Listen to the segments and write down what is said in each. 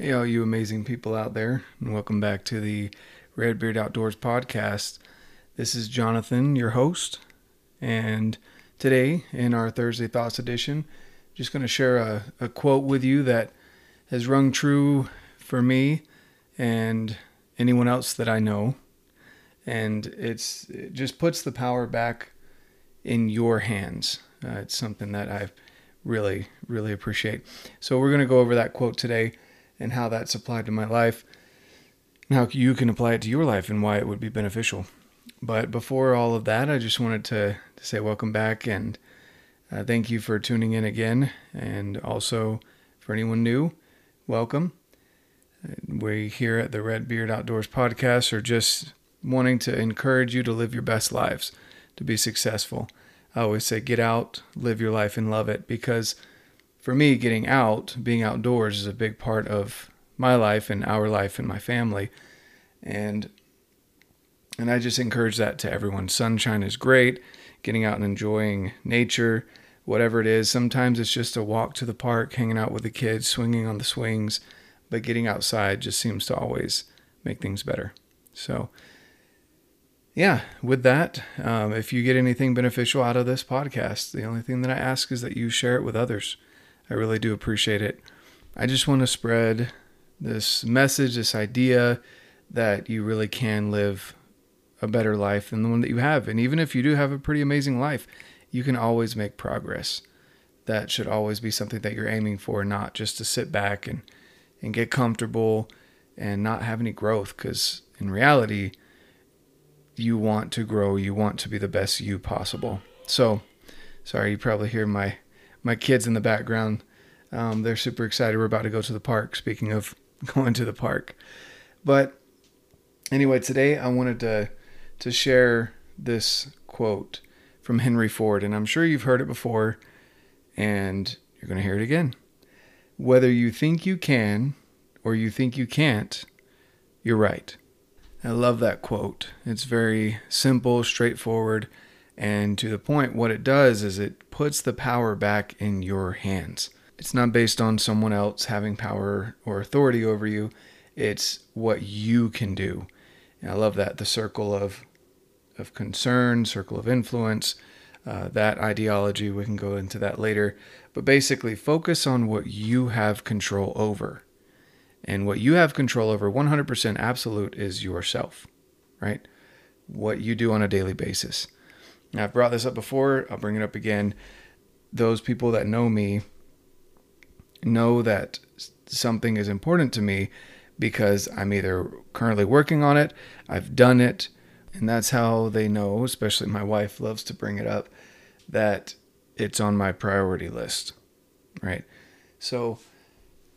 Hey, all you amazing people out there, and welcome back to the Redbeard Outdoors podcast. This is Jonathan, your host, and today in our Thursday Thoughts edition, just going to share a, a quote with you that has rung true for me and anyone else that I know. And it's it just puts the power back in your hands. Uh, it's something that I really, really appreciate. So we're going to go over that quote today and how that's applied to my life and how you can apply it to your life and why it would be beneficial. But before all of that, I just wanted to, to say welcome back and uh, thank you for tuning in again. And also for anyone new, welcome. We here at the Red Beard Outdoors podcast are just wanting to encourage you to live your best lives, to be successful. I always say, get out, live your life, and love it because for me, getting out, being outdoors is a big part of my life and our life and my family. And and I just encourage that to everyone. Sunshine is great, getting out and enjoying nature, whatever it is. Sometimes it's just a walk to the park, hanging out with the kids, swinging on the swings, but getting outside just seems to always make things better. So, yeah, with that, um, if you get anything beneficial out of this podcast, the only thing that I ask is that you share it with others. I really do appreciate it. I just want to spread this message, this idea that you really can live a better life than the one that you have. And even if you do have a pretty amazing life, you can always make progress. That should always be something that you're aiming for, not just to sit back and, and get comfortable and not have any growth. Because in reality, you want to grow, you want to be the best you possible. So, sorry, you probably hear my my kids in the background. Um, they're super excited. We're about to go to the park. Speaking of going to the park, but anyway, today I wanted to to share this quote from Henry Ford, and I'm sure you've heard it before, and you're going to hear it again. Whether you think you can or you think you can't, you're right. I love that quote. It's very simple, straightforward, and to the point, what it does is it puts the power back in your hands. It's not based on someone else having power or authority over you, it's what you can do. And I love that the circle of of concern, circle of influence, uh, that ideology. We can go into that later. But basically, focus on what you have control over. And what you have control over 100% absolute is yourself, right? What you do on a daily basis. I've brought this up before, I'll bring it up again. Those people that know me know that something is important to me because I'm either currently working on it, I've done it, and that's how they know, especially my wife loves to bring it up, that it's on my priority list, right? So,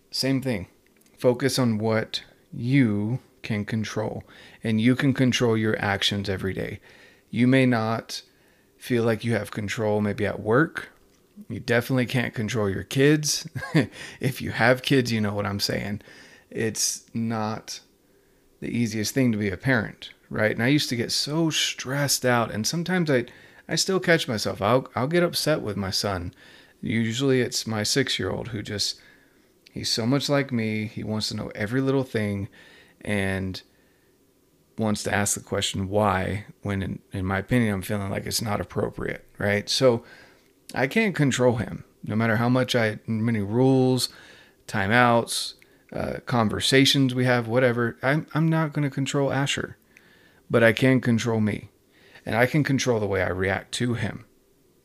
same thing. Focus on what you can control, and you can control your actions every day. You may not feel like you have control maybe at work. You definitely can't control your kids. if you have kids, you know what I'm saying. It's not the easiest thing to be a parent, right? And I used to get so stressed out and sometimes I I still catch myself. I'll I'll get upset with my son. Usually it's my 6-year-old who just he's so much like me. He wants to know every little thing and wants to ask the question why when in, in my opinion i'm feeling like it's not appropriate right? So i can't control him. No matter how much i many rules timeouts uh, conversations we have whatever i'm, I'm not going to control asher. But i can control me. And i can control the way i react to him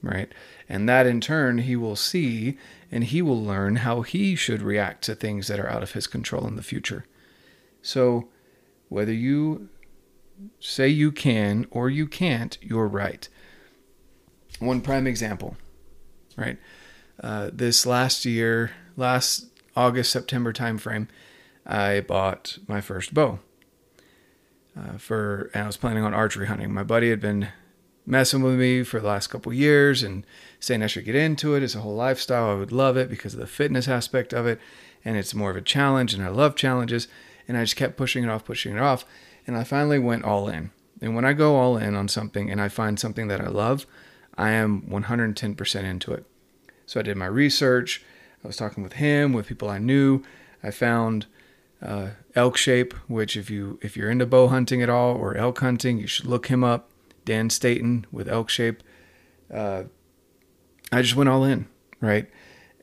right? And that in turn he will see and he will learn how he should react to things that are out of his control in the future. So whether you say you can or you can't, you're right. One prime example, right? Uh, this last year, last August, September timeframe, I bought my first bow. Uh, for and I was planning on archery hunting. My buddy had been messing with me for the last couple years and saying I should get into it. It's a whole lifestyle. I would love it because of the fitness aspect of it, and it's more of a challenge. And I love challenges. And I just kept pushing it off, pushing it off and I finally went all in. And when I go all in on something and I find something that I love, I am 110% into it. So I did my research. I was talking with him, with people I knew. I found uh, elk shape, which if you if you're into bow hunting at all or elk hunting, you should look him up. Dan Staton with elk shape. Uh, I just went all in, right?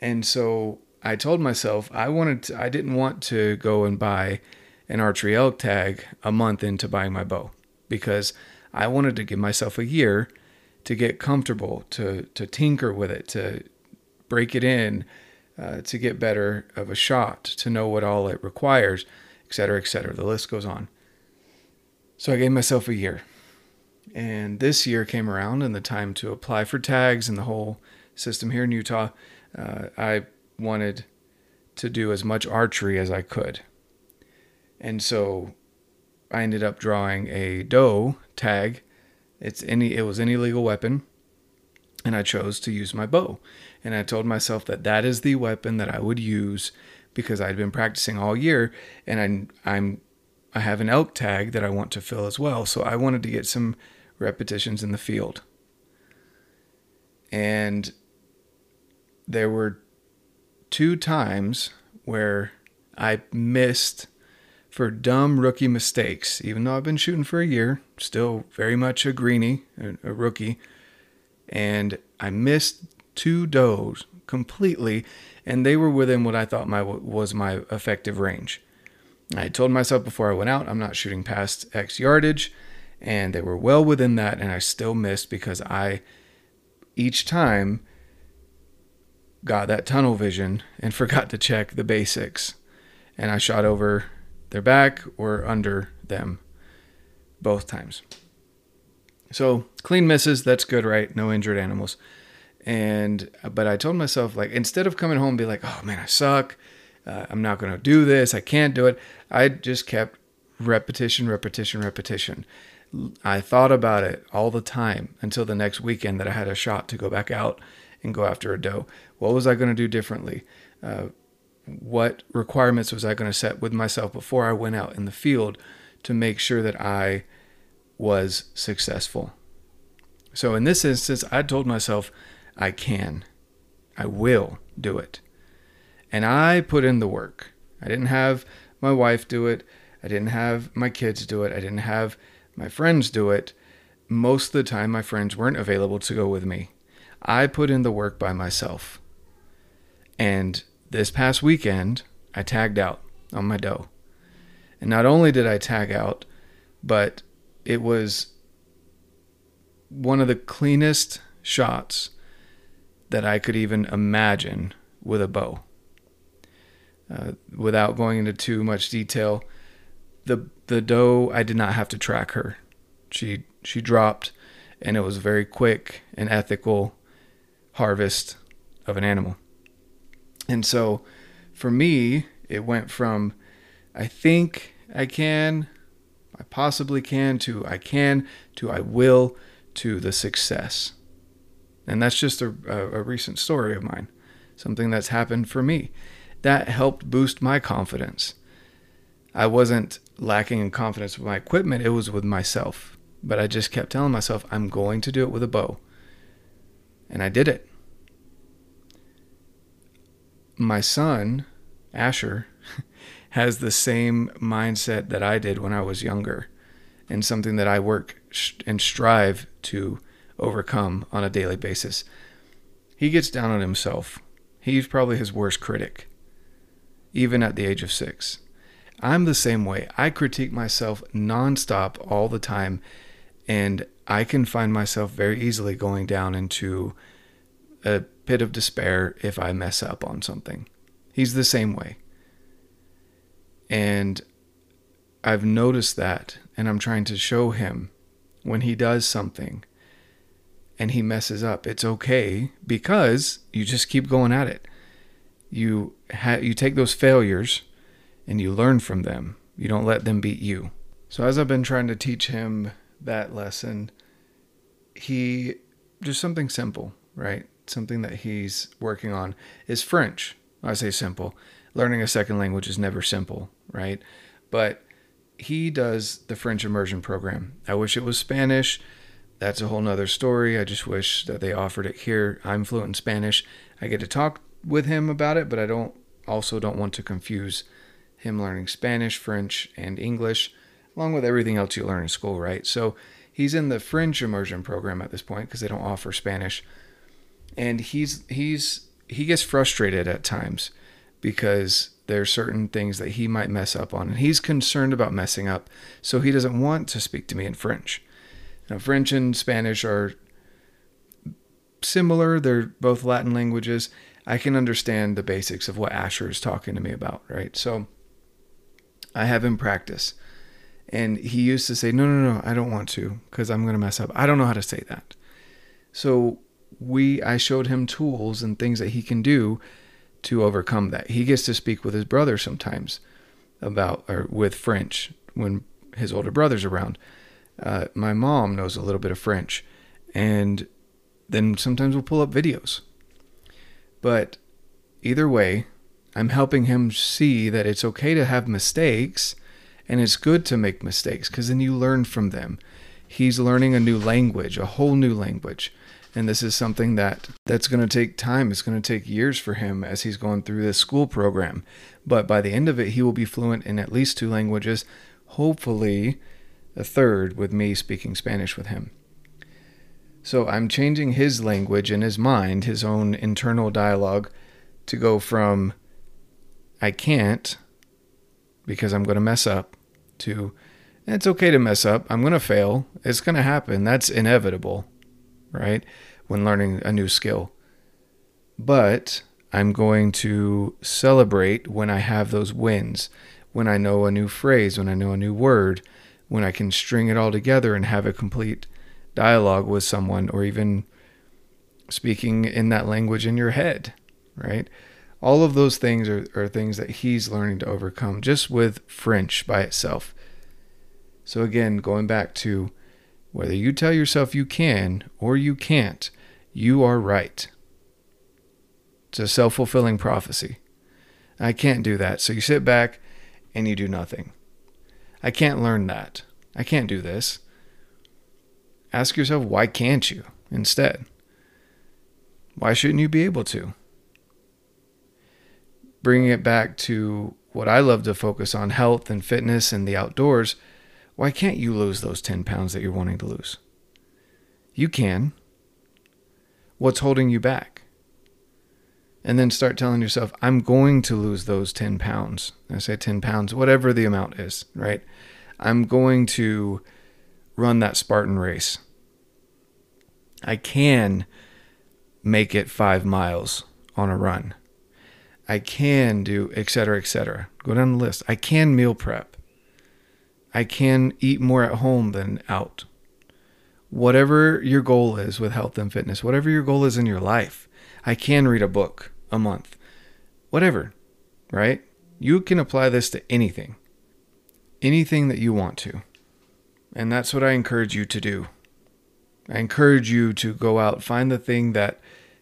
And so I told myself I wanted to, I didn't want to go and buy an archery elk tag a month into buying my bow because I wanted to give myself a year to get comfortable, to to tinker with it, to break it in, uh, to get better of a shot, to know what all it requires, et cetera, et cetera. The list goes on. So I gave myself a year. And this year came around and the time to apply for tags and the whole system here in Utah. Uh, I wanted to do as much archery as I could. And so I ended up drawing a doe tag. It's any it was any legal weapon and I chose to use my bow. And I told myself that that is the weapon that I would use because I'd been practicing all year and I'm I'm I have an elk tag that I want to fill as well. So I wanted to get some repetitions in the field. And there were two times where I missed for dumb rookie mistakes. Even though I've been shooting for a year, still very much a greenie, a, rookie, and I missed two does completely, and they were within what I thought my was my effective range. I told myself before I went out, I'm not shooting past X yardage, and they were well within that, and I still missed because I each time got that tunnel vision and forgot to check the basics, and I shot over their back or under them both times. So clean misses, that's good, right? No injured animals. And but I told myself like instead of coming home and be like, oh man, I suck. Uh, I'm not gonna do this. I can't do it. I just kept repetition, repetition, repetition. I thought about it all the time until the next weekend that I had a shot to go back out and go after a doe. What was I going to do differently? Uh, what requirements was I going to set with myself before I went out in the field to make sure that I was successful. So in this instance, I told myself, I can, I will do it. And I put in the work. I didn't have my wife do it. I didn't have my kids do it. I didn't have my friends do it. Most of the time, my friends weren't available to go with me. I put in the work by myself. And this past weekend, I tagged out on my doe. And not only did I tag out, but it was one of the cleanest shots that I could even imagine with a bow. Uh, without going into too much detail, the the doe I did not have to track her. She she dropped, and it was a very quick and ethical harvest of an animal. And so, for me, it went from I think I can I possibly can, to I can, to I will, to the success. And that's just a, a, recent story of mine, something that's happened for me. That helped boost my confidence. I wasn't lacking in confidence with my equipment, it was with myself. But I just kept telling myself, I'm going to do it with a bow. And I did it. My son, Asher, has the same mindset that I did when I was younger and something that I work and strive to overcome on a daily basis. He gets down on himself. He's probably his worst critic, even at the age of six. I'm the same way. I critique myself nonstop all the time, and I can find myself very easily going down into a pit of despair if I mess up on something. He's the same way. And I've noticed that, and I'm trying to show him when he does something and he messes up, it's okay because you just keep going at it. You ha- you take those failures and you learn from them. You don't let them beat you. So as I've been trying to teach him that lesson, he just something simple, right? Something that he's working on is French. I say simple learning a second language is never simple, right? But he does the French immersion program. I wish it was Spanish. That's a whole nother story. I just wish that they offered it here. I'm fluent in Spanish. I get to talk with him about it, but I don't also don't want to confuse him learning Spanish, French, and English, along with everything else you learn in school, right? So he's in the French immersion program at this point because they don't offer Spanish. And he's he's he gets frustrated at times because there are certain things that he might mess up on and he's concerned about messing up so he doesn't want to speak to me in french. Now french and spanish are similar. They're both latin languages. I can understand the basics of what asher is talking to me about right? So i have him practice. And he used to say no no no i don't want to because i'm going to mess up. I don't know how to say that. So we i showed him tools and things that he can do to overcome that. He gets to speak with his brother sometimes about, or with French when his older brother's around. Uh, my mom knows a little bit of French, and then sometimes we'll pull up videos. But either way, I'm helping him see that it's okay to have mistakes and it's good to make mistakes because then you learn from them. He's learning a new language, a whole new language and this is something that that's going to take time. It's going to take years for him as he's going through this school program. But by the end of it he will be fluent in at least two languages hopefully a third with me speaking spanish with him. So i'm changing his language in his mind his own internal dialogue to go from i can't because i'm going to mess up to it's okay to mess up. I'm going to fail. It's going to happen. That's inevitable right? When learning a new skill. But I'm going to celebrate when I have those wins, when I know a new phrase, when I know a new word, when I can string it all together and have a complete dialogue with someone, or even speaking in that language in your head, right? All of those things are, are things that he's learning to overcome just with French by itself. So, again, going back to whether you tell yourself you can or you can't, you are right. It's a self fulfilling prophecy. I can't do that. So you sit back and you do nothing. I can't learn that. I can't do this. Ask yourself, why can't you instead? Why shouldn't you be able to? Bringing it back to what I love to focus on health and fitness and the outdoors why can't you lose those 10 pounds that you're wanting to lose? You can. What's holding you back? And then start telling yourself, I'm going to lose those 10 pounds. I say 10 pounds, whatever the amount is, right? I'm going to run that Spartan race. I can make it five miles on a run. I can do, et cetera, et cetera. Go down the list. I can meal prep. I can eat more at home than out. Whatever your goal is with health and fitness, whatever your goal is in your life, I can read a book a month. Whatever, right? You can apply this to anything. Anything that you want to. And that's what I encourage you to do. I encourage you to go out, find the thing that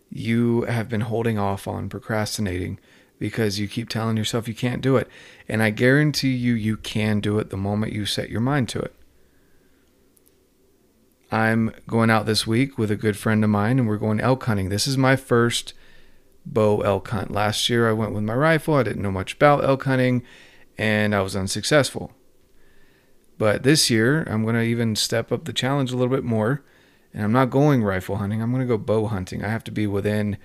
you have been holding off on, procrastinating, because you keep telling yourself you can't do it. And I guarantee you, you can do it the moment you set your mind to it. I'm going out this week with a good friend of mine and we're going elk hunting. This is my first bow elk hunt. Last year I went with my rifle. I didn't know much about elk hunting and I was unsuccessful. But this year I'm going to even step up the challenge a little bit more and I'm not going rifle hunting. I'm going to go bow hunting. I have to be within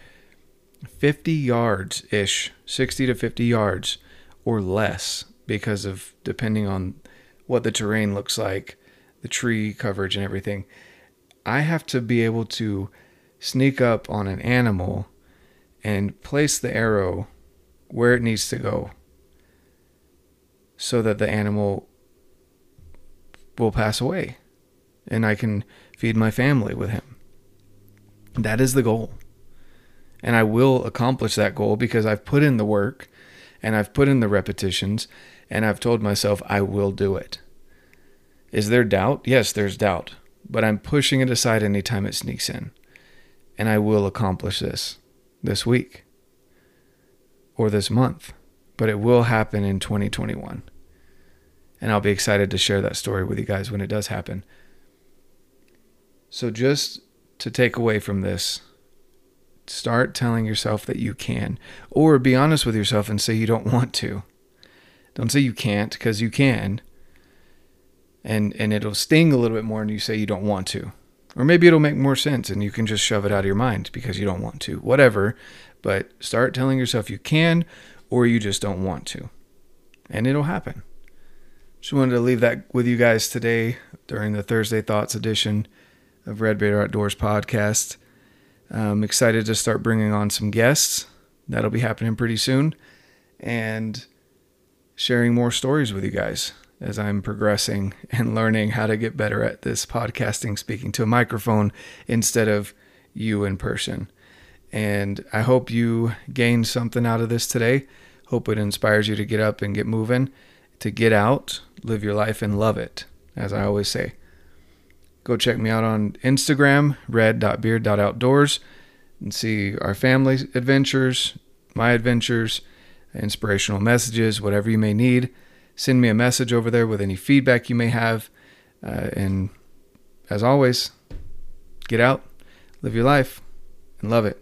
50 yards ish, 60 to 50 yards or less because of depending on what the terrain looks like, the tree coverage and everything. I have to be able to sneak up on an animal and place the arrow where it needs to go so that the animal will pass away and I can feed my family with him. That is the goal and I will accomplish that goal because I've put in the work and I've put in the repetitions and I've told myself I will do it. Is there doubt? Yes, there's doubt, but I'm pushing it aside anytime it sneaks in. And I will accomplish this this week or this month, but it will happen in 2021. And I'll be excited to share that story with you guys when it does happen. So, just to take away from this, Start telling yourself that you can, or be honest with yourself and say you don't want to. Don't say you can't because you can. And and it'll sting a little bit more and you say you don't want to. Or maybe it'll make more sense and you can just shove it out of your mind because you don't want to. Whatever. But start telling yourself you can or you just don't want to. And it'll happen. Just wanted to leave that with you guys today during the Thursday Thoughts edition of Red Beard Outdoors podcast. I'm excited to start bringing on some guests. That'll be happening pretty soon. And sharing more stories with you guys as I'm progressing and learning how to get better at this podcasting, speaking to a microphone instead of you in person. And I hope you gained something out of this today. Hope it inspires you to get up and get moving, to get out, live your life, and love it, as I always say. Go check me out on Instagram, red.beard.outdoors, and see our family adventures, my adventures, inspirational messages, whatever you may need. Send me a message over there with any feedback you may have. Uh, and as always, get out, live your life, and love it.